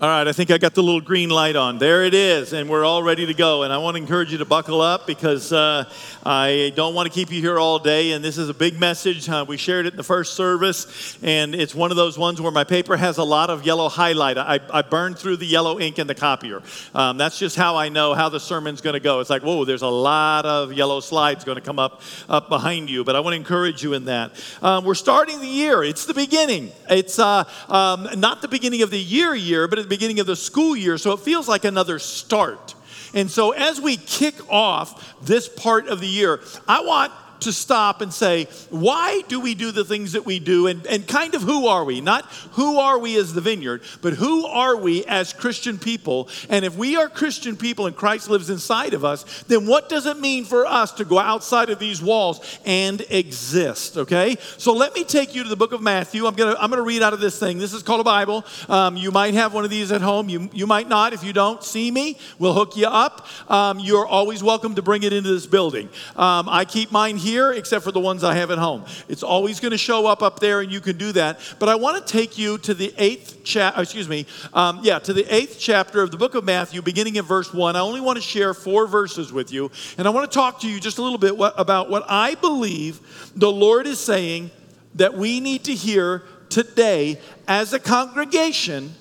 All right, I think I got the little green light on. There it is, and we're all ready to go. And I want to encourage you to buckle up because uh, I don't want to keep you here all day. And this is a big message. Uh, we shared it in the first service, and it's one of those ones where my paper has a lot of yellow highlight. I, I burned through the yellow ink in the copier. Um, that's just how I know how the sermon's going to go. It's like, whoa, there's a lot of yellow slides going to come up, up behind you. But I want to encourage you in that. Um, we're starting the year, it's the beginning. It's uh, um, not the beginning of the year, year, but beginning of the school year, so it feels like another start. And so, as we kick off this part of the year, I want to stop and say, why do we do the things that we do? And, and kind of who are we? Not who are we as the vineyard, but who are we as Christian people? And if we are Christian people and Christ lives inside of us, then what does it mean for us to go outside of these walls and exist? Okay? So let me take you to the book of Matthew. I'm going to I'm to read out of this thing. This is called a Bible. Um, you might have one of these at home. You, you might not. If you don't see me, we'll hook you up. Um, you're always welcome to bring it into this building. Um, I keep mine here here except for the ones I have at home. It's always going to show up up there, and you can do that. But I want to take you to the eighth chapter, excuse me, um, yeah, to the eighth chapter of the book of Matthew, beginning in verse one. I only want to share four verses with you, and I want to talk to you just a little bit what, about what I believe the Lord is saying that we need to hear today as a congregation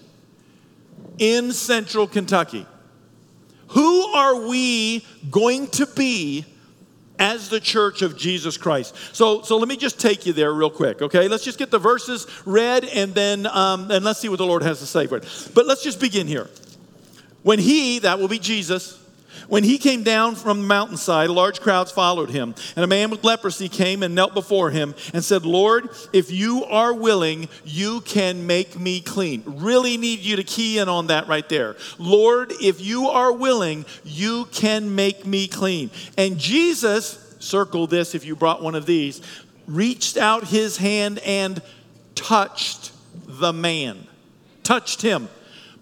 in central Kentucky. Who are we going to be as the church of Jesus Christ. So, so let me just take you there real quick, okay? Let's just get the verses read and then um, and let's see what the Lord has to say for it. But let's just begin here. When he, that will be Jesus, when he came down from the mountainside, large crowds followed him. And a man with leprosy came and knelt before him and said, Lord, if you are willing, you can make me clean. Really need you to key in on that right there. Lord, if you are willing, you can make me clean. And Jesus, circle this if you brought one of these, reached out his hand and touched the man. Touched him.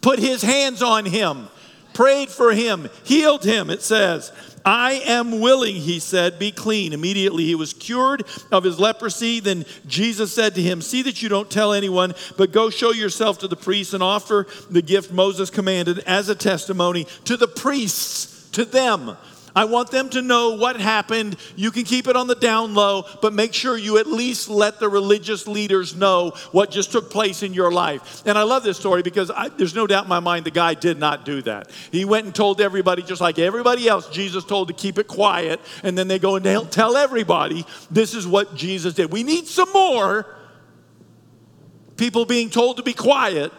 Put his hands on him prayed for him, healed him, it says. I am willing, he said, be clean. Immediately he was cured of his leprosy. Then Jesus said to him, See that you don't tell anyone, but go show yourself to the priests and offer the gift Moses commanded as a testimony to the priests, to them. I want them to know what happened. You can keep it on the down low, but make sure you at least let the religious leaders know what just took place in your life. And I love this story because I, there's no doubt in my mind the guy did not do that. He went and told everybody, just like everybody else, Jesus told to keep it quiet, and then they go and tell everybody this is what Jesus did. We need some more people being told to be quiet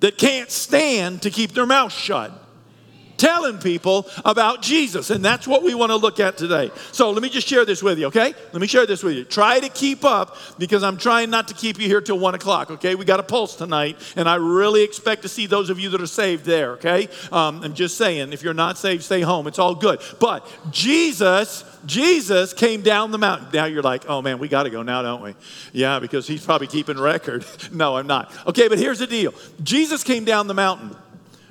that can't stand to keep their mouth shut telling people about Jesus. And that's what we want to look at today. So let me just share this with you, okay? Let me share this with you. Try to keep up because I'm trying not to keep you here till one o'clock, okay? We got a pulse tonight, and I really expect to see those of you that are saved there, okay? Um, I'm just saying, if you're not saved, stay home. It's all good. But Jesus. Jesus came down the mountain. Now you're like, oh man, we got to go now, don't we? Yeah, because he's probably keeping record. no, I'm not. Okay, but here's the deal Jesus came down the mountain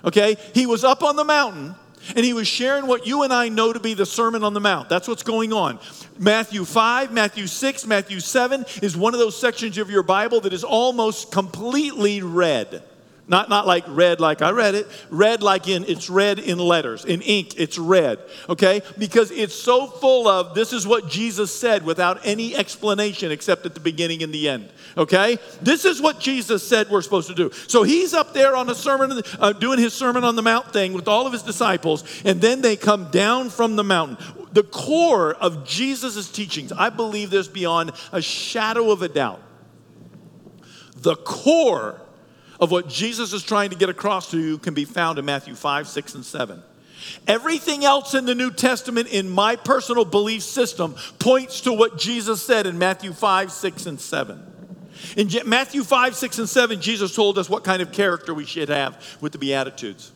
okay? He was up on the mountain and he was sharing what you and I know to be the Sermon on the Mount. That's what's going on. Matthew 5, Matthew 6, Matthew 7 is one of those sections of your Bible that is almost completely red. Not, not like red like I read it, red like in it's red in letters, in ink, it's red, okay? Because it's so full of this is what Jesus said without any explanation except at the beginning and the end, okay? This is what Jesus said we're supposed to do. So he's up there on a sermon, uh, doing his Sermon on the Mount thing with all of his disciples, and then they come down from the mountain. The core of Jesus' teachings, I believe this beyond a shadow of a doubt. The core of what Jesus is trying to get across to you can be found in Matthew 5, 6, and 7. Everything else in the New Testament, in my personal belief system, points to what Jesus said in Matthew 5, 6, and 7. In Matthew 5, 6, and 7, Jesus told us what kind of character we should have with the Beatitudes.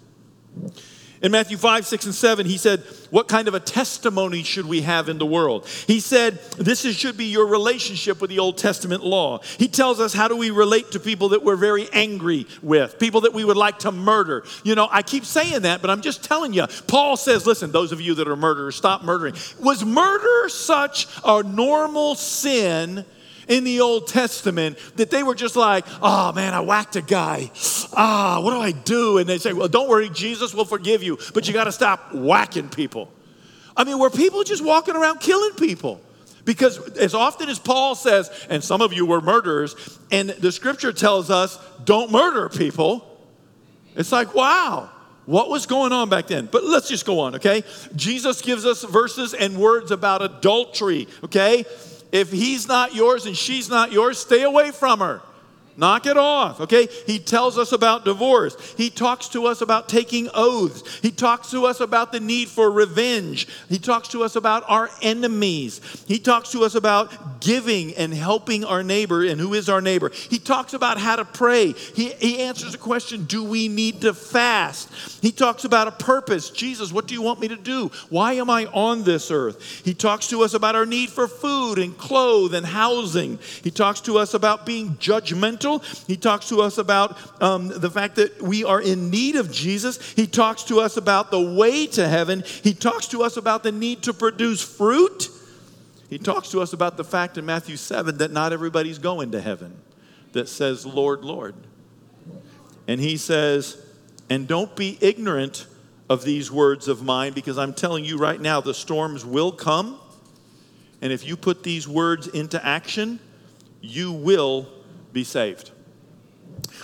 In Matthew 5, 6, and 7, he said, What kind of a testimony should we have in the world? He said, This is, should be your relationship with the Old Testament law. He tells us how do we relate to people that we're very angry with, people that we would like to murder. You know, I keep saying that, but I'm just telling you. Paul says, Listen, those of you that are murderers, stop murdering. Was murder such a normal sin in the Old Testament that they were just like, oh man, I whacked a guy. Ah, what do I do? And they say, well, don't worry, Jesus will forgive you, but you got to stop whacking people. I mean, were people just walking around killing people? Because as often as Paul says, and some of you were murderers, and the scripture tells us, don't murder people, it's like, wow, what was going on back then? But let's just go on, okay? Jesus gives us verses and words about adultery, okay? If he's not yours and she's not yours, stay away from her. Knock it off, okay? He tells us about divorce. He talks to us about taking oaths. He talks to us about the need for revenge. He talks to us about our enemies. He talks to us about giving and helping our neighbor and who is our neighbor. He talks about how to pray. He, he answers the question do we need to fast? He talks about a purpose. Jesus, what do you want me to do? Why am I on this earth? He talks to us about our need for food and clothes and housing. He talks to us about being judgmental he talks to us about um, the fact that we are in need of Jesus. He talks to us about the way to heaven. He talks to us about the need to produce fruit. He talks to us about the fact in Matthew 7 that not everybody's going to heaven that says, Lord, Lord. And he says, and don't be ignorant of these words of mine because I'm telling you right now, the storms will come. And if you put these words into action, you will be saved.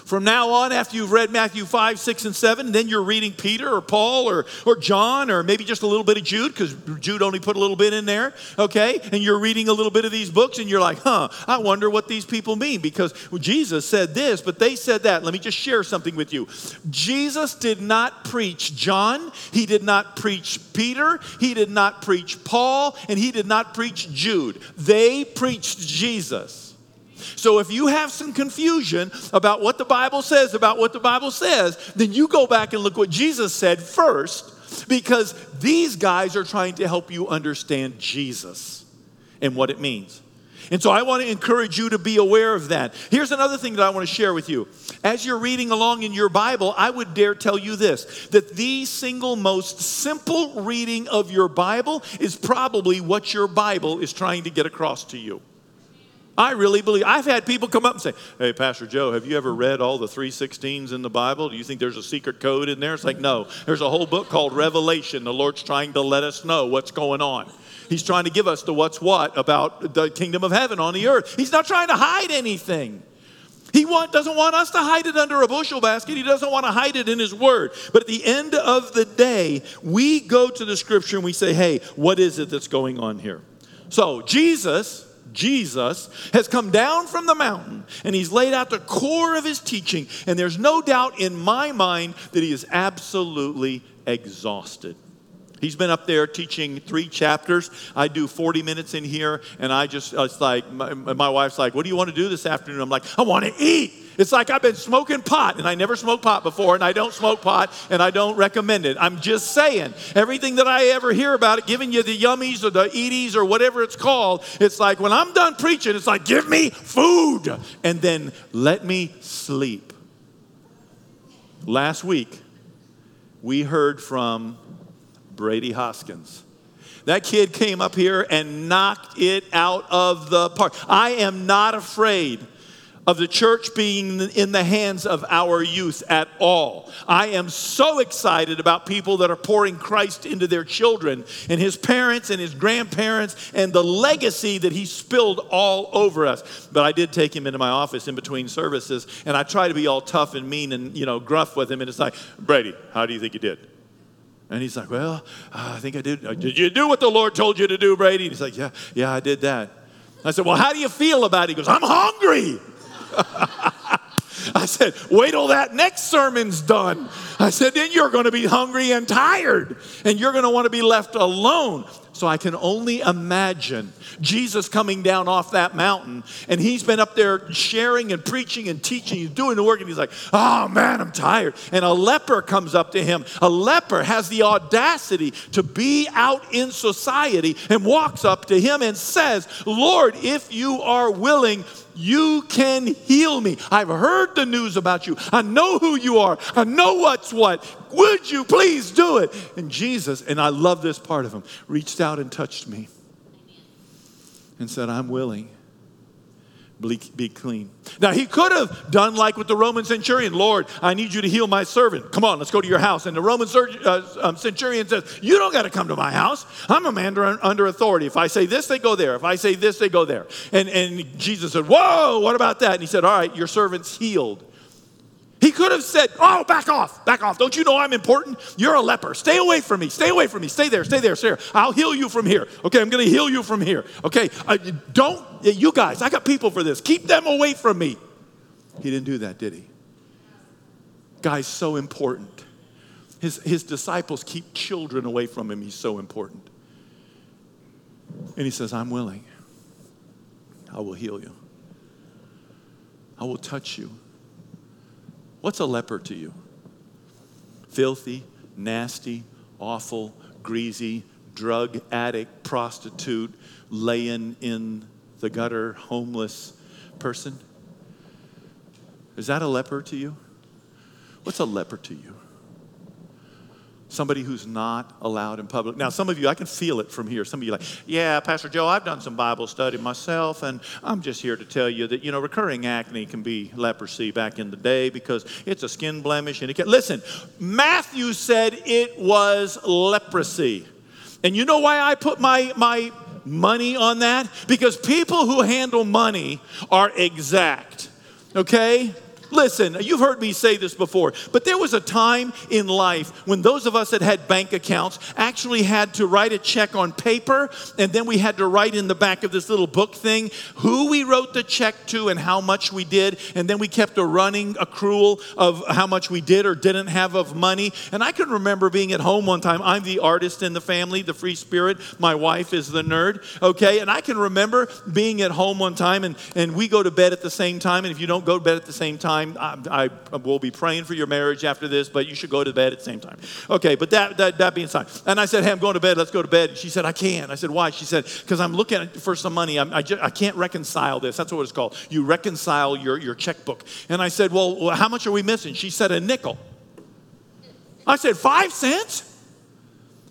From now on, after you've read Matthew 5, 6, and 7, then you're reading Peter or Paul or, or John or maybe just a little bit of Jude, because Jude only put a little bit in there, okay? And you're reading a little bit of these books and you're like, huh, I wonder what these people mean because Jesus said this, but they said that. Let me just share something with you. Jesus did not preach John, he did not preach Peter, he did not preach Paul, and he did not preach Jude. They preached Jesus. So if you have some confusion about what the Bible says about what the Bible says, then you go back and look what Jesus said first because these guys are trying to help you understand Jesus and what it means. And so I want to encourage you to be aware of that. Here's another thing that I want to share with you. As you're reading along in your Bible, I would dare tell you this that the single most simple reading of your Bible is probably what your Bible is trying to get across to you. I really believe. I've had people come up and say, Hey, Pastor Joe, have you ever read all the 316s in the Bible? Do you think there's a secret code in there? It's like, No. There's a whole book called Revelation. The Lord's trying to let us know what's going on. He's trying to give us the what's what about the kingdom of heaven on the earth. He's not trying to hide anything. He want, doesn't want us to hide it under a bushel basket. He doesn't want to hide it in His Word. But at the end of the day, we go to the Scripture and we say, hey, what is it that's going on here? So, Jesus Jesus, has come down from the mountain and he's laid out the core of his teaching. And there's no doubt in my mind that he is absolutely exhausted. He's been up there teaching three chapters. I do 40 minutes in here, and I just, uh, it's like, my, my wife's like, What do you want to do this afternoon? I'm like, I want to eat. It's like I've been smoking pot, and I never smoked pot before, and I don't smoke pot, and I don't recommend it. I'm just saying, everything that I ever hear about it, giving you the yummies or the eaties or whatever it's called, it's like when I'm done preaching, it's like, give me food, and then let me sleep. Last week, we heard from Brady Hoskins. That kid came up here and knocked it out of the park. I am not afraid of the church being in the hands of our youth at all. I am so excited about people that are pouring Christ into their children and his parents and his grandparents and the legacy that he spilled all over us. But I did take him into my office in between services and I try to be all tough and mean and, you know, gruff with him. And it's like, Brady, how do you think you did? And he's like, Well, I think I did. Uh, did you do what the Lord told you to do, Brady? He's like, Yeah, yeah, I did that. I said, Well, how do you feel about it? He goes, I'm hungry. I said, wait till that next sermon's done. I said, then you're going to be hungry and tired, and you're going to want to be left alone. So I can only imagine Jesus coming down off that mountain, and he's been up there sharing and preaching and teaching, he's doing the work, and he's like, oh man, I'm tired. And a leper comes up to him. A leper has the audacity to be out in society and walks up to him and says, Lord, if you are willing, you can heal me. I've heard the news about you. I know who you are. I know what's what. Would you please do it? And Jesus, and I love this part of him, reached out and touched me and said, I'm willing. be clean. Now, he could have done like with the Roman centurion Lord, I need you to heal my servant. Come on, let's go to your house. And the Roman uh, um, centurion says, You don't got to come to my house. I'm a man under, under authority. If I say this, they go there. If I say this, they go there. And, and Jesus said, Whoa, what about that? And he said, All right, your servant's healed. He could have said, Oh, back off, back off. Don't you know I'm important? You're a leper. Stay away from me. Stay away from me. Stay there, stay there, stay there. I'll heal you from here. Okay, I'm to heal you from here. Okay, uh, don't, you guys, I got people for this. Keep them away from me. He didn't do that, did he? Guy's so important. His, his disciples keep children away from him. He's so important. And he says, I'm willing. I will heal you. I will touch you. What's a leper to you? Filthy, nasty, awful, greasy, drug addict, prostitute, laying in the gutter, homeless person? Is that a leper to you? What's a leper to you? Somebody who's not allowed in public. Now, some of you, I can feel it from here. Some of you like, yeah, Pastor Joe, I've done some Bible study myself, and I'm just here to tell you that, you know, recurring acne can be leprosy back in the day because it's a skin blemish. And it can, listen, Matthew said it was leprosy. And you know why I put my, my money on that? Because people who handle money are exact, okay? Listen, you've heard me say this before, but there was a time in life when those of us that had bank accounts actually had to write a check on paper, and then we had to write in the back of this little book thing who we wrote the check to and how much we did, and then we kept a running accrual of how much we did or didn't have of money. And I can remember being at home one time. I'm the artist in the family, the free spirit. My wife is the nerd, okay? And I can remember being at home one time, and, and we go to bed at the same time, and if you don't go to bed at the same time, time. I, I, will be praying for your marriage after this, but you should go to bed at the same time. Okay, but that, that, that being said, and I said, hey, I'm going to bed. Let's go to bed. She said, I can't. I said, why? She said, because I'm looking for some money. I'm, I, just, I can't reconcile this. That's what it's called. You reconcile your, your checkbook. And I said, well, how much are we missing? She said, a nickel. I said, five cents?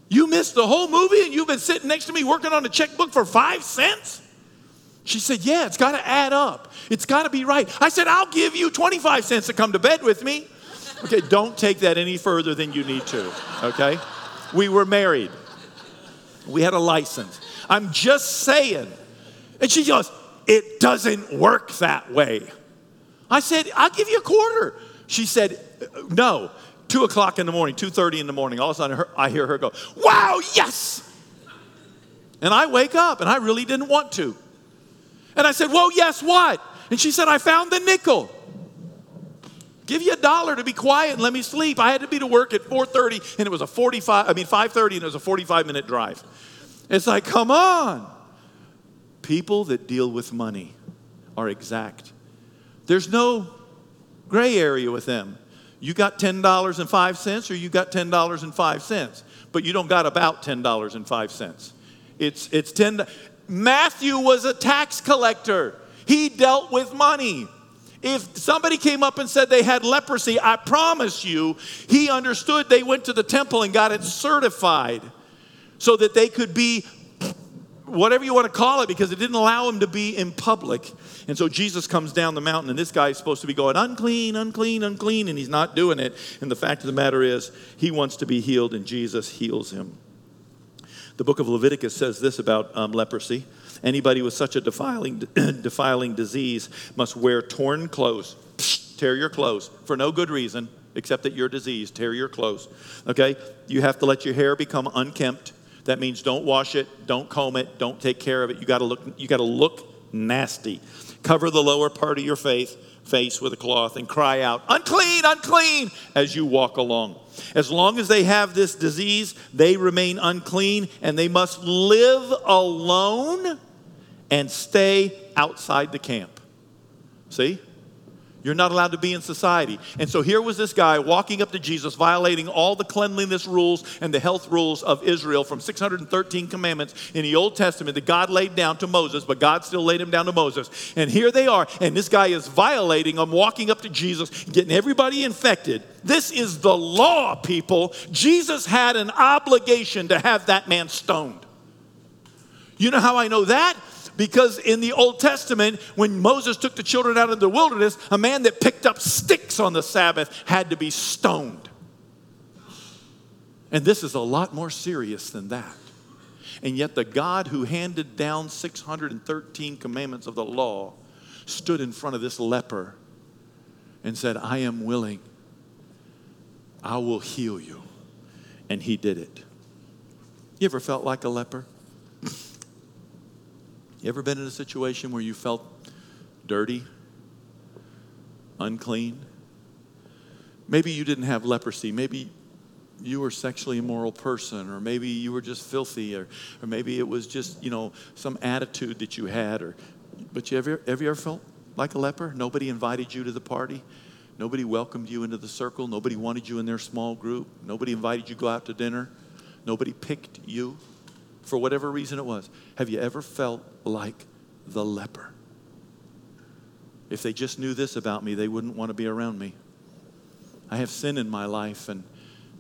You missed the whole movie and you've been sitting next to me working on a checkbook for five cents? She said, Yeah, it's got to add up. It's got to be right. I said, I'll give you 25 cents to come to bed with me. Okay, don't take that any further than you need to, okay? We were married, we had a license. I'm just saying. And she goes, It doesn't work that way. I said, I'll give you a quarter. She said, uh, No. Two o'clock in the morning, 2.30 in the morning, all of a sudden I hear her go, wow, yes! And I wake up and I really didn't want to. And I said, Well, yes, what? And she said, I found the nickel. Give you a dollar to be quiet and let me sleep. I had to be to work at 4:30 and it was a 45, I mean 5:30 and it was a 45 minute drive. It's like, come on. People that deal with money are exact. There's no gray area with them. You got $10.05 or you got $10.05, but you don't got about $10.05. It's, it's 10, Matthew was a tax collector, he dealt with money. If somebody came up and said they had leprosy, I promise you, he understood they went to the temple and got it certified so that they could be whatever you want to call it because it didn't allow him to be in public. And so Jesus comes down the mountain, and this guy is supposed to be going, unclean, unclean, unclean, and he's not doing it. And the fact of the matter is, he wants to be healed, and Jesus heals him. The book of Leviticus says this about um, leprosy anybody with such a defiling, defiling disease must wear torn clothes. Psh, tear your clothes for no good reason except that you're diseased. Tear your clothes. Okay? You have to let your hair become unkempt. That means don't wash it, don't comb it, don't take care of it. You got to look you got to look nasty. Cover the lower part of your face face with a cloth and cry out, unclean, unclean, as you walk along. As long as they have this disease, they remain unclean and they must live alone and stay outside the camp. See? You're not allowed to be in society. And so here was this guy walking up to Jesus, violating all the cleanliness rules and the health rules of Israel from 613 commandments in the Old Testament that God laid down to Moses, but God still laid them down to Moses. And here they are, and this guy is violating them, walking up to Jesus, getting everybody infected. This is the law, people. Jesus had an obligation to have that man stoned. You know how I know that? Because in the Old Testament, when Moses took the children out of the wilderness, a man that picked up sticks on the Sabbath had to be stoned. And this is a lot more serious than that. And yet, the God who handed down 613 commandments of the law stood in front of this leper and said, I am willing. I will heal you. And he did it. You ever felt like a leper? You ever been in a situation where you felt dirty, unclean? Maybe you didn't have leprosy. Maybe you were a sexually immoral person, or maybe you were just filthy, or, or maybe it was just, you know, some attitude that you had. Or, but you ever, you ever felt like a leper? Nobody invited you to the party. Nobody welcomed you into the circle. Nobody wanted you in their small group. Nobody invited you to go out to dinner. Nobody picked you for whatever reason it was. Have you ever felt like the leper? If they just knew this about me, they wouldn't want to be around me. I have sin in my life and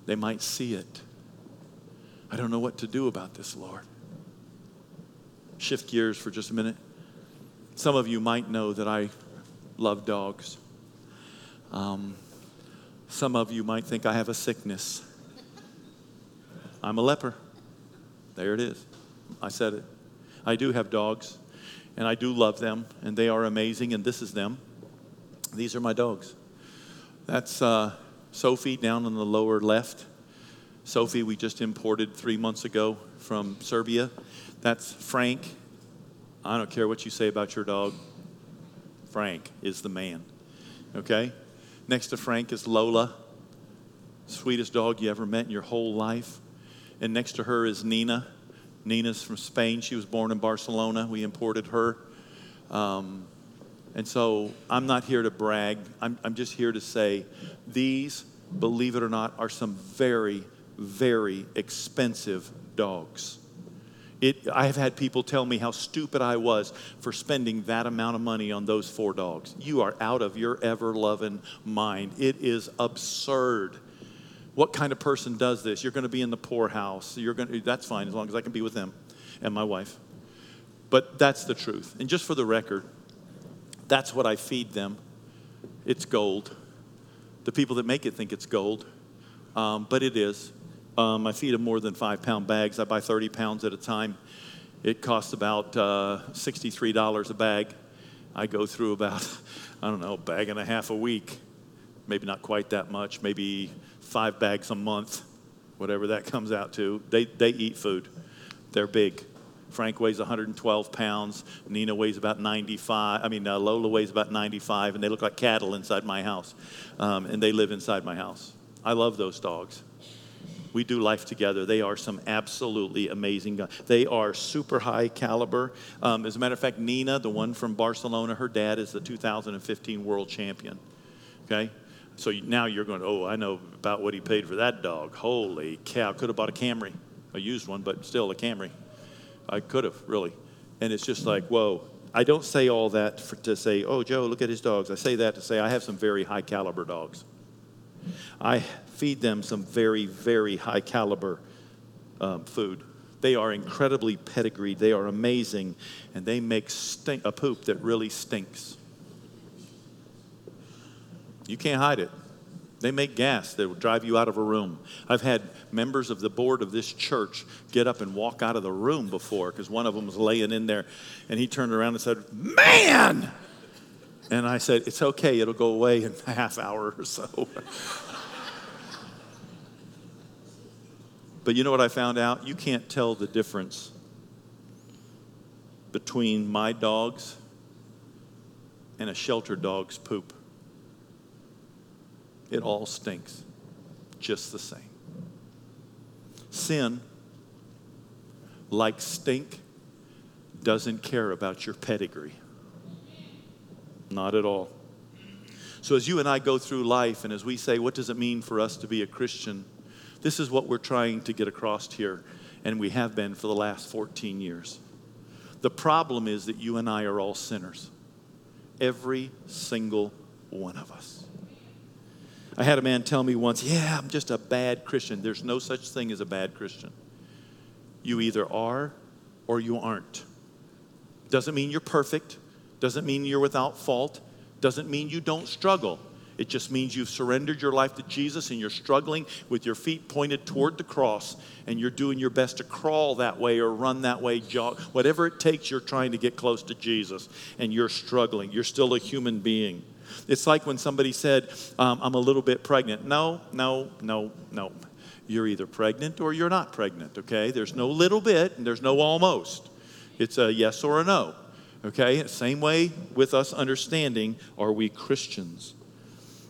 they might see it. I don't know what to do about this, Lord. Shift gears for just a minute. Some of you might know that I love dogs. Um, some of you might think I have a sickness. I'm a leper. There it is. I said it. I do have dogs, and I do love them, and they are amazing, and this is them. These are my dogs. That's uh, Sophie down on the lower left. Sophie, we just imported three months ago from Serbia. That's Frank. I don't care what you say about your dog. Frank is the man. Okay? Next to Frank is Lola, sweetest dog you ever met in your whole life. And next to her is Nina. Nina's from Spain. She was born in Barcelona. We imported her. Um, and so I'm not here to brag. I'm, I'm just here to say these, believe it or not, are some very, very expensive dogs. It, I have had people tell me how stupid I was for spending that amount of money on those four dogs. You are out of your ever loving mind. It is absurd. What kind of person does this? You're going to be in the poorhouse. You're going to, that's fine as long as I can be with them and my wife. But that's the truth. And just for the record, that's what I feed them. It's gold. The people that make it think it's gold, um, but it is. Um, I feed them more than five pound bags. I buy 30 pounds at a time. It costs about uh, $63 a bag. I go through about, I don't know, a bag and a half a week. Maybe not quite that much, maybe five bags a month, whatever that comes out to. They, they eat food, they're big. Frank weighs 112 pounds. Nina weighs about 95. I mean, uh, Lola weighs about 95, and they look like cattle inside my house. Um, and they live inside my house. I love those dogs. We do life together. They are some absolutely amazing guys. They are super high caliber. Um, as a matter of fact, Nina, the one from Barcelona, her dad is the 2015 world champion. Okay? So now you're going, oh, I know about what he paid for that dog. Holy cow. Could have bought a Camry, a used one, but still a Camry. I could have, really. And it's just like, whoa. I don't say all that for, to say, oh, Joe, look at his dogs. I say that to say I have some very high caliber dogs. I feed them some very, very high caliber um, food. They are incredibly pedigreed. They are amazing, and they make stink, a poop that really stinks. You can't hide it. They make gas that will drive you out of a room. I've had members of the board of this church get up and walk out of the room before because one of them was laying in there and he turned around and said, Man! And I said, It's okay, it'll go away in a half hour or so. but you know what I found out? You can't tell the difference between my dogs and a shelter dog's poop. It all stinks just the same. Sin, like stink, doesn't care about your pedigree. Not at all. So, as you and I go through life and as we say, what does it mean for us to be a Christian? This is what we're trying to get across here, and we have been for the last 14 years. The problem is that you and I are all sinners. Every single one of us. I had a man tell me once, Yeah, I'm just a bad Christian. There's no such thing as a bad Christian. You either are or you aren't. Doesn't mean you're perfect, doesn't mean you're without fault, doesn't mean you don't struggle. It just means you've surrendered your life to Jesus and you're struggling with your feet pointed toward the cross and you're doing your best to crawl that way or run that way, jog, whatever it takes, you're trying to get close to Jesus and you're struggling. You're still a human being. It's like when somebody said, um, I'm a little bit pregnant. No, no, no, no. You're either pregnant or you're not pregnant, okay? There's no little bit and there's no almost. It's a yes or a no, okay? Same way with us understanding are we Christians?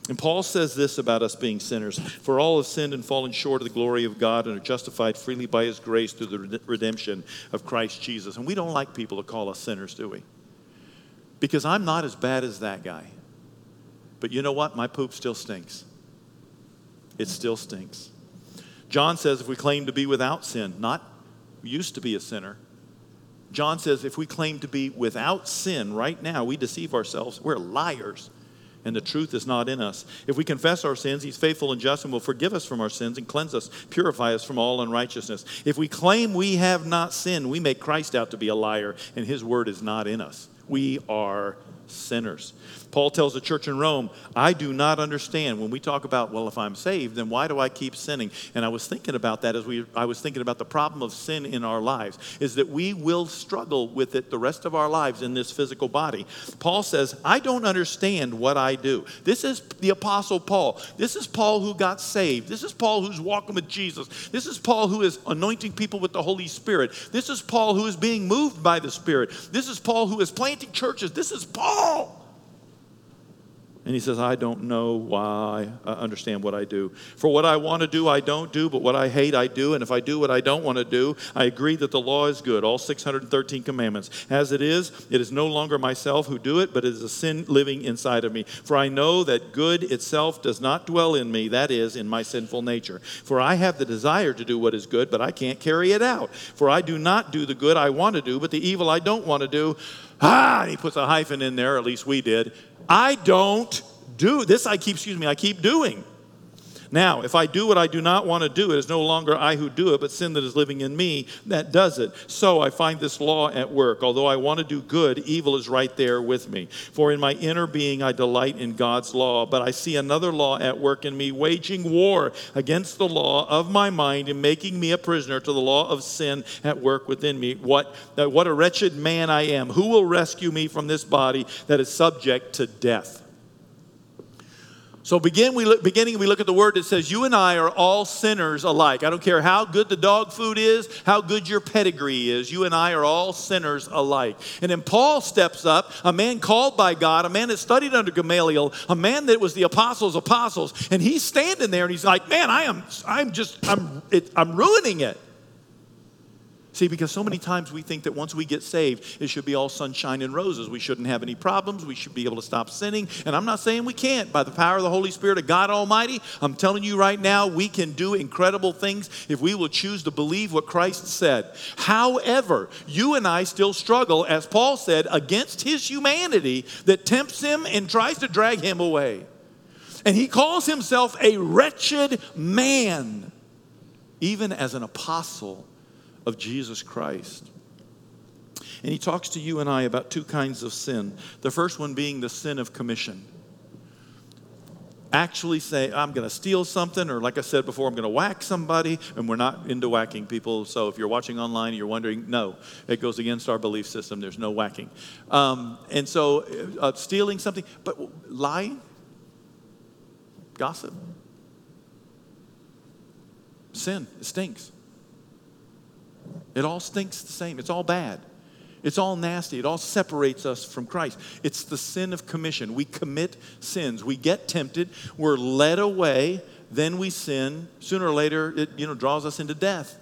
And Paul says this about us being sinners For all have sinned and fallen short of the glory of God and are justified freely by his grace through the redemption of Christ Jesus. And we don't like people to call us sinners, do we? Because I'm not as bad as that guy. But you know what? My poop still stinks. It still stinks. John says if we claim to be without sin, not used to be a sinner, John says if we claim to be without sin right now, we deceive ourselves. We're liars and the truth is not in us. If we confess our sins, He's faithful and just and will forgive us from our sins and cleanse us, purify us from all unrighteousness. If we claim we have not sinned, we make Christ out to be a liar, and His word is not in us. We are sinners. Paul tells the church in Rome, I do not understand when we talk about, well, if I'm saved, then why do I keep sinning? And I was thinking about that as we, I was thinking about the problem of sin in our lives, is that we will struggle with it the rest of our lives in this physical body. Paul says, I don't understand what I do. This is the Apostle Paul. This is Paul who got saved. This is Paul who's walking with Jesus. This is Paul who is anointing people with the Holy Spirit. This is Paul who is being moved by the Spirit. This is Paul who is planting churches. This is Paul. And he says, I don't know why I understand what I do. For what I want to do, I don't do, but what I hate, I do. And if I do what I don't want to do, I agree that the law is good, all 613 commandments. As it is, it is no longer myself who do it, but it is a sin living inside of me. For I know that good itself does not dwell in me, that is, in my sinful nature. For I have the desire to do what is good, but I can't carry it out. For I do not do the good I want to do, but the evil I don't want to do. Ah, he puts a hyphen in there, at least we did. I don't do this. I keep, excuse me, I keep doing. Now, if I do what I do not want to do, it is no longer I who do it, but sin that is living in me that does it. So I find this law at work. Although I want to do good, evil is right there with me. For in my inner being I delight in God's law, but I see another law at work in me, waging war against the law of my mind and making me a prisoner to the law of sin at work within me. What, what a wretched man I am. Who will rescue me from this body that is subject to death? So begin, we look, beginning, we look at the word that says, You and I are all sinners alike. I don't care how good the dog food is, how good your pedigree is. You and I are all sinners alike. And then Paul steps up, a man called by God, a man that studied under Gamaliel, a man that was the apostles' apostles, and he's standing there and he's like, Man, I am, I'm just, I'm, it, I'm ruining it. See, because so many times we think that once we get saved, it should be all sunshine and roses. We shouldn't have any problems. We should be able to stop sinning. And I'm not saying we can't. By the power of the Holy Spirit of God Almighty, I'm telling you right now, we can do incredible things if we will choose to believe what Christ said. However, you and I still struggle, as Paul said, against his humanity that tempts him and tries to drag him away. And he calls himself a wretched man, even as an apostle of Jesus Christ. And he talks to you and I about two kinds of sin. The first one being the sin of commission. Actually, say, I'm going to steal something, or like I said before, I'm going to whack somebody, and we're not into whacking people. So if you're watching online and you're wondering, no, it goes against our belief system. There's no whacking. Um, and so, uh, stealing something, but lying, gossip, sin, it stinks. It all stinks the same. It's all bad. It's all nasty. It all separates us from Christ. It's the sin of commission. We commit sins. We get tempted. We're led away. Then we sin. Sooner or later, it you know, draws us into death.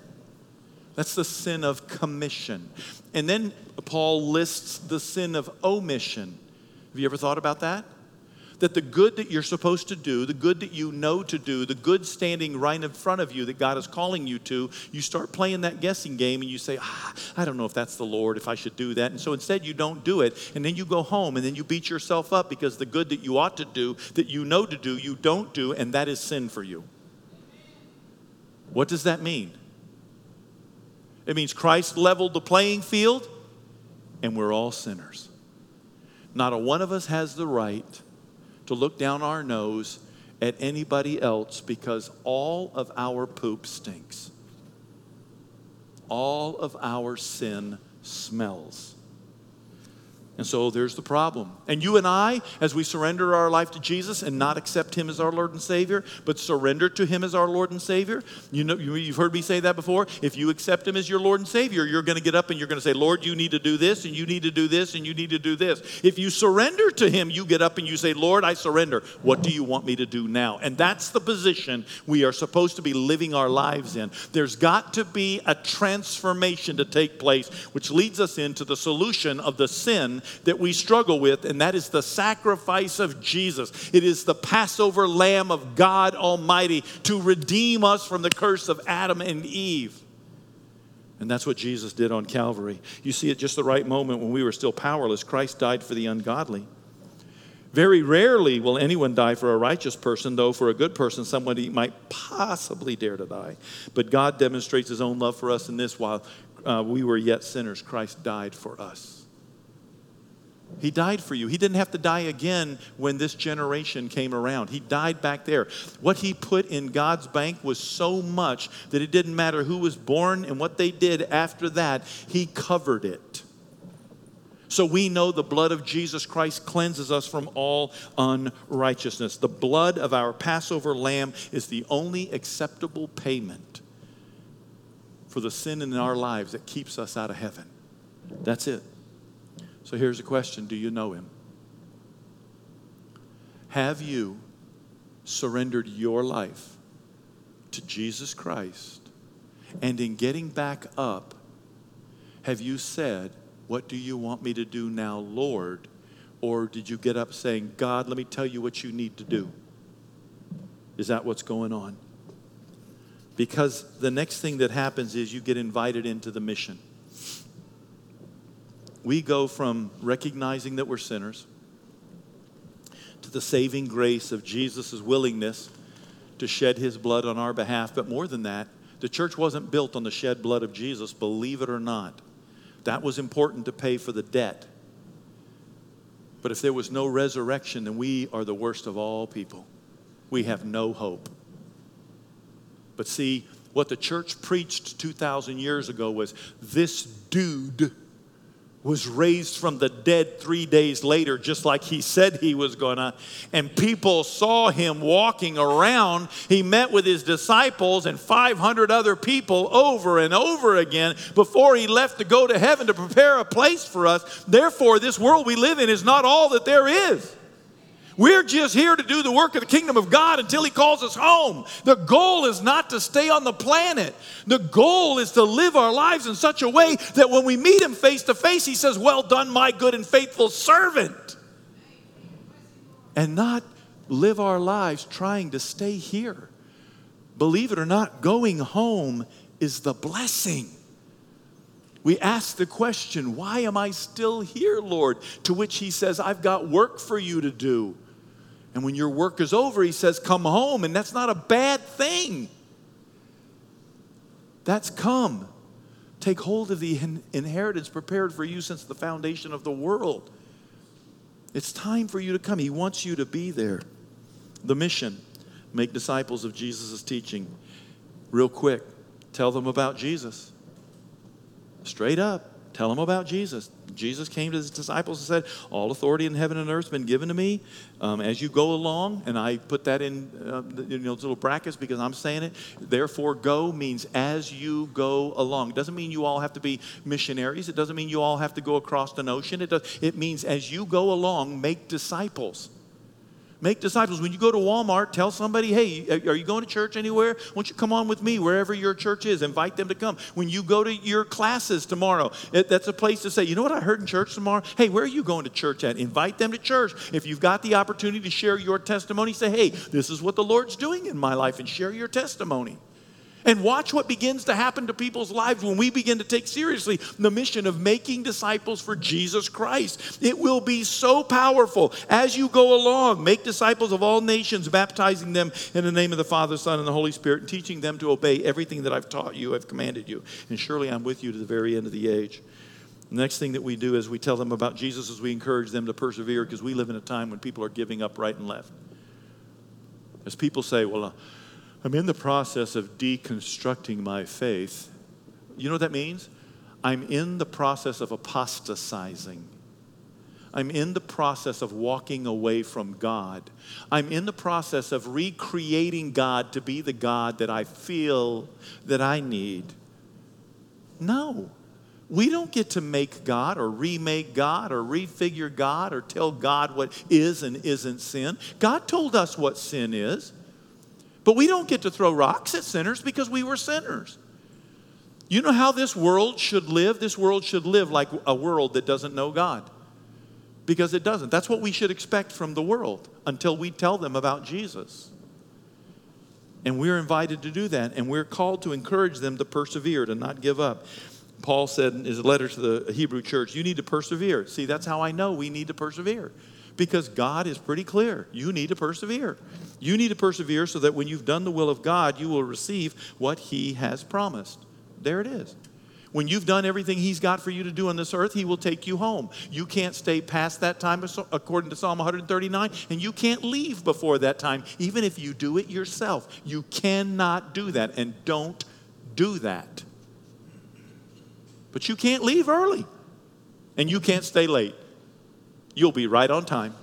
That's the sin of commission. And then Paul lists the sin of omission. Have you ever thought about that? That the good that you're supposed to do, the good that you know to do, the good standing right in front of you that God is calling you to, you start playing that guessing game and you say, ah, I don't know if that's the Lord, if I should do that. And so instead you don't do it. And then you go home and then you beat yourself up because the good that you ought to do, that you know to do, you don't do, and that is sin for you. What does that mean? It means Christ leveled the playing field and we're all sinners. Not a one of us has the right to look down our nose at anybody else because all of our poop stinks. All of our sin smells. And so there's the problem. And you and I, as we surrender our life to Jesus and not accept Him as our Lord and Savior, but surrender to Him as our Lord and Savior, you know, you've heard me say that before. If you accept Him as your Lord and Savior, you're going to get up and you're going to say, Lord, you need to do this, and you need to do this, and you need to do this. If you surrender to Him, you get up and you say, Lord, I surrender. What do you want me to do now? And that's the position we are supposed to be living our lives in. There's got to be a transformation to take place, which leads us into the solution of the sin that we struggle with, and that is the sacrifice of Jesus. It is the Passover lamb of God Almighty to redeem us from the curse of Adam and Eve. And that's what Jesus did on Calvary. You see, at just the right moment when we were still powerless, Christ died for the ungodly. Very rarely will anyone die for a righteous person, though for a good person, somebody might possibly dare to die. But God demonstrates his own love for us in this while uh, we were yet sinners, Christ died for us. He died for you. He didn't have to die again when this generation came around. He died back there. What he put in God's bank was so much that it didn't matter who was born and what they did after that, he covered it. So we know the blood of Jesus Christ cleanses us from all unrighteousness. The blood of our Passover lamb is the only acceptable payment for the sin in our lives that keeps us out of heaven. That's it. So here's a question Do you know him? Have you surrendered your life to Jesus Christ? And in getting back up, have you said, What do you want me to do now, Lord? Or did you get up saying, God, let me tell you what you need to do? Is that what's going on? Because the next thing that happens is you get invited into the mission we go from recognizing that we're sinners to the saving grace of Jesus' willingness to shed his blood on our behalf. But more than that, the church wasn't built on the shed blood of Jesus, believe it or not. That was important to pay for the debt. But if there was no resurrection, then we are the worst of all people. We have no hope. But see, what the church preached 2,000 years ago was this dude was raised from the dead three days later, just like he said he was gonna. And people saw him walking around. He met with his disciples and 500 other people over and over again before he left to go to heaven to prepare a place for us. Therefore, this world we live in is not all that there is. We're just here to do the work of the kingdom of God until He calls us home. The goal is not to stay on the planet. The goal is to live our lives in such a way that when we meet Him face to face, He says, Well done, my good and faithful servant. And not live our lives trying to stay here. Believe it or not, going home is the blessing. We ask the question, Why am I still here, Lord? To which He says, I've got work for you to do. And when your work is over, he says, Come home. And that's not a bad thing. That's come. Take hold of the inheritance prepared for you since the foundation of the world. It's time for you to come. He wants you to be there. The mission make disciples of Jesus' teaching. Real quick, tell them about Jesus. Straight up. Tell them about Jesus. Jesus came to his disciples and said, All authority in heaven and earth has been given to me. Um, as you go along, and I put that in, uh, you know, little brackets because I'm saying it. Therefore, go means as you go along. It doesn't mean you all have to be missionaries. It doesn't mean you all have to go across an ocean. It, does, it means as you go along, make disciples. Make disciples. When you go to Walmart, tell somebody, hey, are you going to church anywhere? Why don't you come on with me wherever your church is? Invite them to come. When you go to your classes tomorrow, that's a place to say, you know what I heard in church tomorrow? Hey, where are you going to church at? Invite them to church. If you've got the opportunity to share your testimony, say, hey, this is what the Lord's doing in my life, and share your testimony. And watch what begins to happen to people's lives when we begin to take seriously the mission of making disciples for Jesus Christ. It will be so powerful as you go along. Make disciples of all nations, baptizing them in the name of the Father, Son, and the Holy Spirit, and teaching them to obey everything that I've taught you, I've commanded you. And surely I'm with you to the very end of the age. The next thing that we do is we tell them about Jesus as we encourage them to persevere because we live in a time when people are giving up right and left. As people say, Well, uh, I'm in the process of deconstructing my faith. You know what that means? I'm in the process of apostatizing. I'm in the process of walking away from God. I'm in the process of recreating God to be the God that I feel that I need. No. We don't get to make God or remake God or refigure God or tell God what is and isn't sin. God told us what sin is. But we don't get to throw rocks at sinners because we were sinners. You know how this world should live? This world should live like a world that doesn't know God. Because it doesn't. That's what we should expect from the world until we tell them about Jesus. And we're invited to do that, and we're called to encourage them to persevere, to not give up. Paul said in his letter to the Hebrew church, You need to persevere. See, that's how I know we need to persevere. Because God is pretty clear. You need to persevere. You need to persevere so that when you've done the will of God, you will receive what He has promised. There it is. When you've done everything He's got for you to do on this earth, He will take you home. You can't stay past that time, according to Psalm 139, and you can't leave before that time, even if you do it yourself. You cannot do that, and don't do that. But you can't leave early, and you can't stay late. You'll be right on time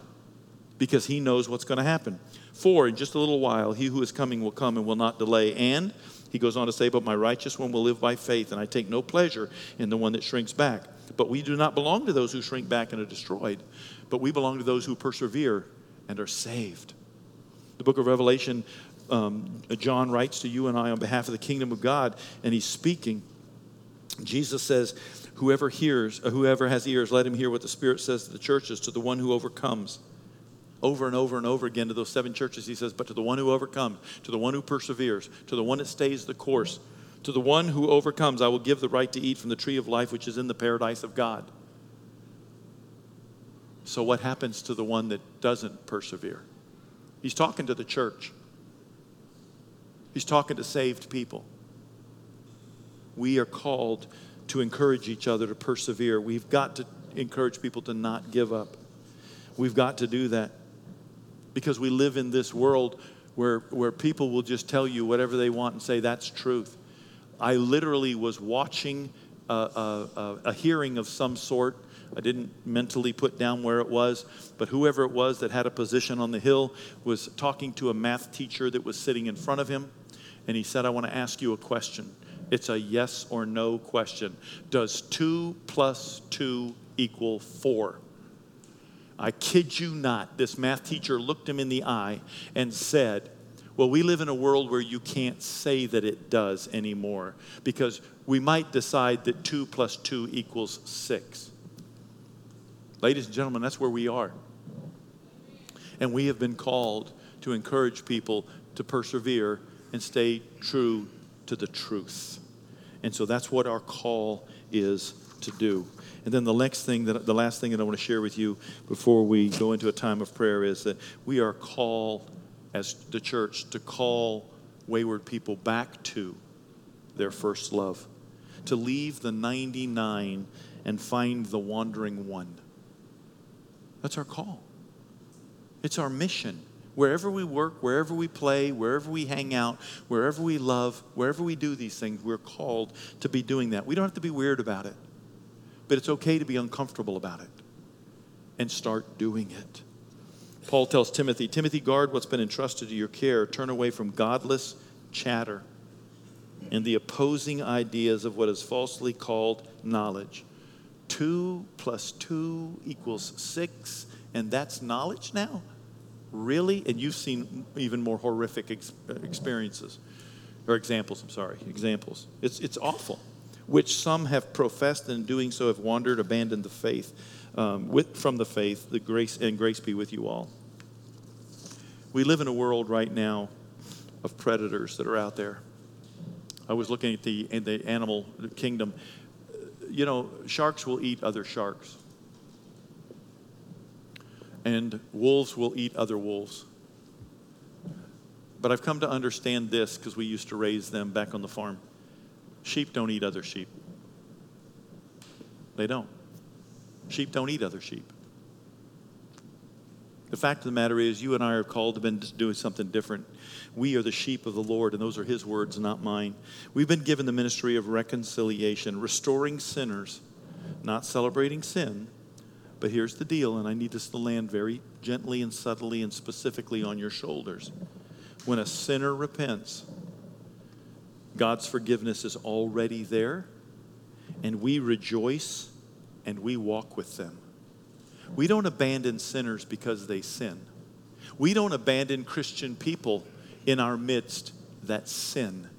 because He knows what's going to happen. For in just a little while, He who is coming will come and will not delay. And he goes on to say, But my righteous one will live by faith, and I take no pleasure in the one that shrinks back. But we do not belong to those who shrink back and are destroyed, but we belong to those who persevere and are saved. The book of Revelation, um, John writes to you and I on behalf of the kingdom of God, and he's speaking. Jesus says, Whoever hears, uh, whoever has ears, let him hear what the Spirit says to the churches, to the one who overcomes over and over and over again to those seven churches. He says, But to the one who overcomes, to the one who perseveres, to the one that stays the course, to the one who overcomes, I will give the right to eat from the tree of life which is in the paradise of God. So, what happens to the one that doesn't persevere? He's talking to the church, he's talking to saved people. We are called to encourage each other to persevere. We've got to encourage people to not give up. We've got to do that because we live in this world where, where people will just tell you whatever they want and say that's truth. I literally was watching a, a, a, hearing of some sort. I didn't mentally put down where it was, but whoever it was that had a position on the hill was talking to a math teacher that was sitting in front of him. And he said, I want to ask you a question. It's a yes or no question. Does 2 plus 2 equal 4? I kid you not, this math teacher looked him in the eye and said, Well, we live in a world where you can't say that it does anymore because we might decide that 2 plus 2 equals 6. Ladies and gentlemen, that's where we are. And we have been called to encourage people to persevere and stay true to the truth. And so that's what our call is to do. And then the next thing that the last thing that I want to share with you before we go into a time of prayer is that we are called as the church to call wayward people back to their first love, to leave the 99 and find the wandering one. That's our call. It's our mission. Wherever we work, wherever we play, wherever we hang out, wherever we love, wherever we do these things, we're called to be doing that. We don't have to be weird about it. But it's okay to be uncomfortable about it and start doing it. Paul tells Timothy, Timothy, guard what's been entrusted to your care. Turn away from godless chatter and the opposing ideas of what is falsely called knowledge. Two plus two equals six, and that's knowledge now? Really? And you've seen even more horrific ex- experiences, or examples, I'm sorry, examples. It's, it's awful which some have professed and in doing so have wandered, abandoned the faith. Um, with, from the faith, the grace and grace be with you all. We live in a world right now of predators that are out there. I was looking at the, the animal kingdom. You know, sharks will eat other sharks, and wolves will eat other wolves. But I've come to understand this because we used to raise them back on the farm. Sheep don't eat other sheep. They don't. Sheep don't eat other sheep. The fact of the matter is, you and I are called to be doing something different. We are the sheep of the Lord, and those are His words, not mine. We've been given the ministry of reconciliation, restoring sinners, not celebrating sin. But here's the deal, and I need this to land very gently and subtly and specifically on your shoulders. When a sinner repents, God's forgiveness is already there, and we rejoice and we walk with them. We don't abandon sinners because they sin. We don't abandon Christian people in our midst that sin.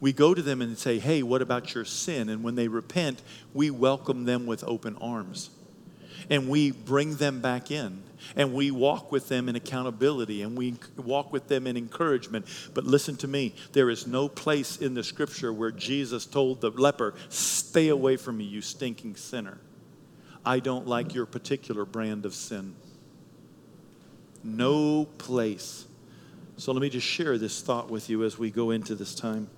We go to them and say, Hey, what about your sin? And when they repent, we welcome them with open arms. And we bring them back in. And we walk with them in accountability and we walk with them in encouragement. But listen to me there is no place in the scripture where Jesus told the leper, Stay away from me, you stinking sinner. I don't like your particular brand of sin. No place. So let me just share this thought with you as we go into this time.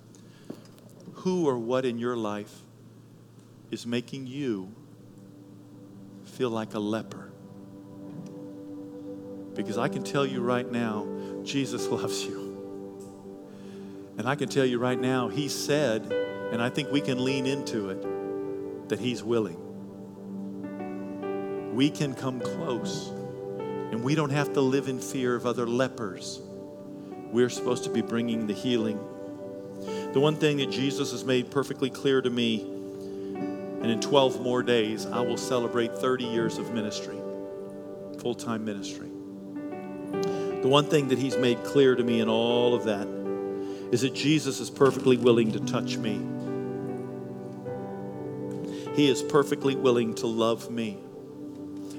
Who or what in your life is making you feel like a leper? Because I can tell you right now, Jesus loves you. And I can tell you right now, He said, and I think we can lean into it, that He's willing we can come close and we don't have to live in fear of other lepers. We're supposed to be bringing the healing. The one thing that Jesus has made perfectly clear to me, and in 12 more days, I will celebrate 30 years of ministry, full time ministry. The one thing that He's made clear to me in all of that is that Jesus is perfectly willing to touch me. He is perfectly willing to love me.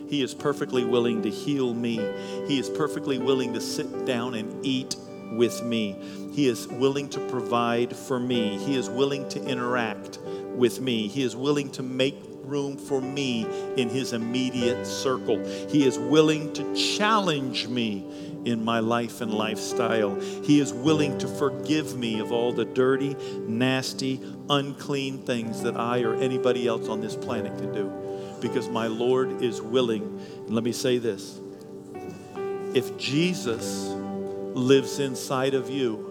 He is perfectly willing to heal me. He is perfectly willing to sit down and eat with me. He is willing to provide for me. He is willing to interact with me. He is willing to make room for me in his immediate circle. He is willing to challenge me in my life and lifestyle. He is willing to forgive me of all the dirty, nasty, unclean things that I or anybody else on this planet can do because my Lord is willing. Let me say this if Jesus lives inside of you,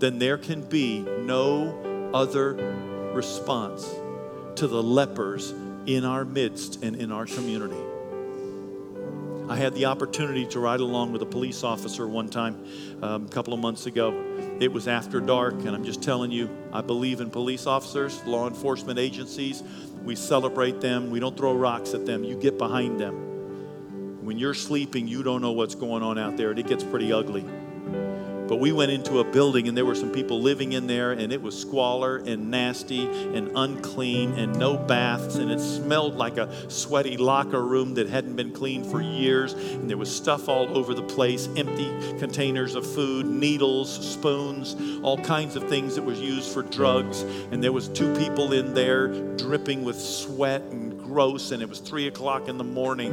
then there can be no other response to the lepers in our midst and in our community. I had the opportunity to ride along with a police officer one time um, a couple of months ago. It was after dark, and I'm just telling you, I believe in police officers, law enforcement agencies. We celebrate them. We don't throw rocks at them. You get behind them. When you're sleeping, you don't know what's going on out there, and it gets pretty ugly. But we went into a building and there were some people living in there, and it was squalor and nasty and unclean and no baths, and it smelled like a sweaty locker room that hadn't been cleaned for years. And there was stuff all over the place empty containers of food, needles, spoons, all kinds of things that was used for drugs. And there was two people in there dripping with sweat and gross, and it was three o'clock in the morning.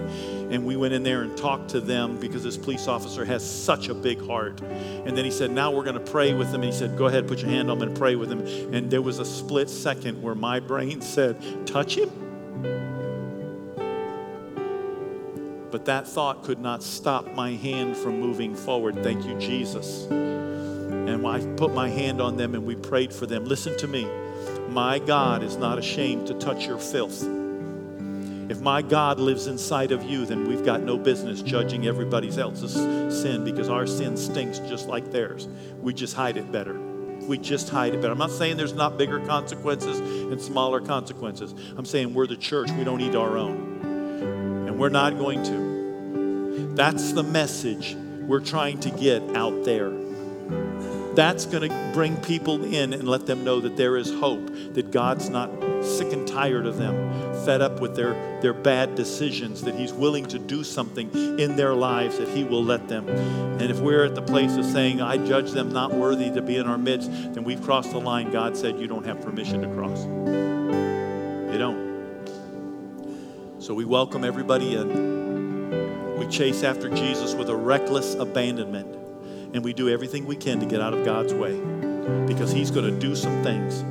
And we went in there and talked to them because this police officer has such a big heart. And then he said, Now we're going to pray with them. And he said, Go ahead, put your hand on him and pray with him. And there was a split second where my brain said, Touch him? But that thought could not stop my hand from moving forward. Thank you, Jesus. And I put my hand on them and we prayed for them. Listen to me. My God is not ashamed to touch your filth. If my God lives inside of you, then we've got no business judging everybody else's sin because our sin stinks just like theirs. We just hide it better. We just hide it better. I'm not saying there's not bigger consequences and smaller consequences. I'm saying we're the church, we don't eat our own. And we're not going to. That's the message we're trying to get out there. That's going to bring people in and let them know that there is hope, that God's not sick and tired of them, fed up with their, their bad decisions, that He's willing to do something in their lives, that He will let them. And if we're at the place of saying, I judge them not worthy to be in our midst, then we've crossed the line God said you don't have permission to cross. You don't. So we welcome everybody in. We chase after Jesus with a reckless abandonment and we do everything we can to get out of God's way because He's going to do some things.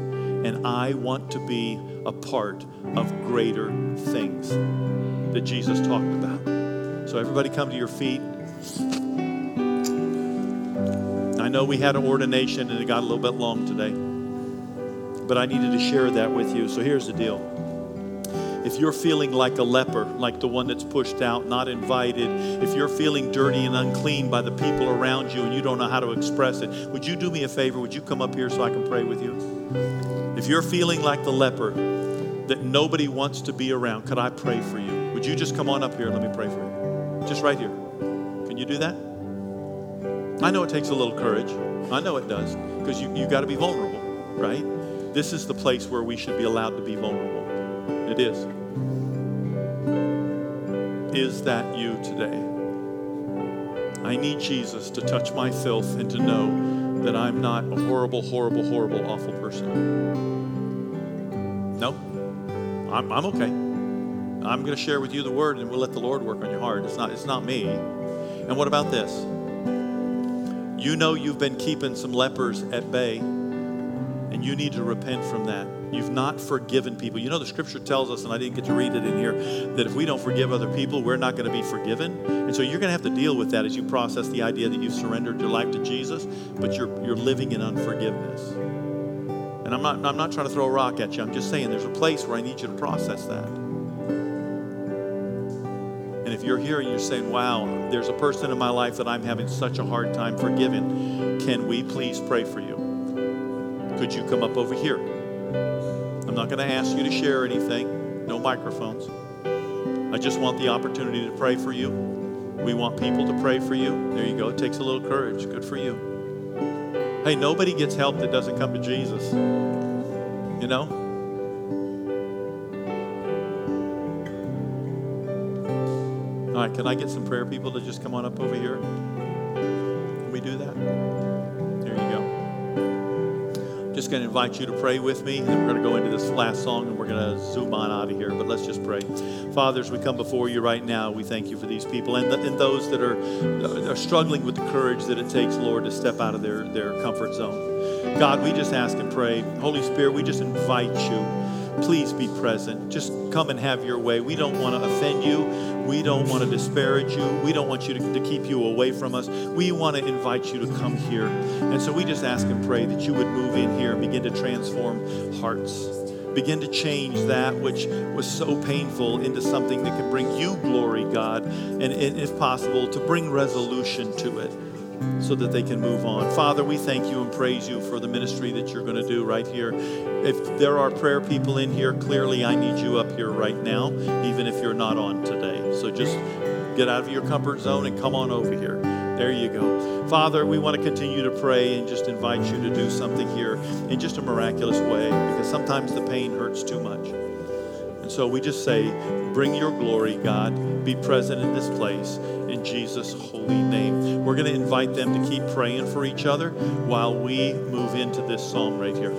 And I want to be a part of greater things that Jesus talked about. So, everybody, come to your feet. I know we had an ordination and it got a little bit long today, but I needed to share that with you. So, here's the deal. If you're feeling like a leper, like the one that's pushed out, not invited, if you're feeling dirty and unclean by the people around you and you don't know how to express it, would you do me a favor? Would you come up here so I can pray with you? If you're feeling like the leper that nobody wants to be around, could I pray for you? Would you just come on up here and let me pray for you? Just right here. Can you do that? I know it takes a little courage. I know it does because you, you've got to be vulnerable, right? This is the place where we should be allowed to be vulnerable. It is. Is that you today? I need Jesus to touch my filth and to know that I'm not a horrible, horrible, horrible, awful person. No, I'm, I'm okay. I'm going to share with you the word and we'll let the Lord work on your heart. It's not, it's not me. And what about this? You know you've been keeping some lepers at bay and you need to repent from that. You've not forgiven people. You know, the scripture tells us, and I didn't get to read it in here, that if we don't forgive other people, we're not going to be forgiven. And so you're going to have to deal with that as you process the idea that you've surrendered your life to Jesus, but you're, you're living in unforgiveness. And I'm not, I'm not trying to throw a rock at you. I'm just saying there's a place where I need you to process that. And if you're here and you're saying, wow, there's a person in my life that I'm having such a hard time forgiving, can we please pray for you? Could you come up over here? I'm not going to ask you to share anything, no microphones. I just want the opportunity to pray for you. We want people to pray for you. There you go. It takes a little courage. Good for you. Hey, nobody gets help that doesn't come to Jesus. You know? All right, can I get some prayer people to just come on up over here? Just going to invite you to pray with me, and we're going to go into this last song and we're going to zoom on out of here. But let's just pray. Father, as we come before you right now, we thank you for these people and, the, and those that are, are struggling with the courage that it takes, Lord, to step out of their, their comfort zone. God, we just ask and pray. Holy Spirit, we just invite you. Please be present. Just come and have your way. We don't want to offend you. We don't want to disparage you. We don't want you to, to keep you away from us. We want to invite you to come here. And so we just ask and pray that you would move in here and begin to transform hearts. Begin to change that which was so painful into something that can bring you glory, God, and, and if possible, to bring resolution to it so that they can move on. Father, we thank you and praise you for the ministry that you're going to do right here. If there are prayer people in here, clearly I need you up here right now, even if you're not on today. So just get out of your comfort zone and come on over here. There you go. Father, we want to continue to pray and just invite you to do something here in just a miraculous way because sometimes the pain hurts too much. And so we just say, bring your glory, God. Be present in this place in Jesus' holy name. We're going to invite them to keep praying for each other while we move into this psalm right here.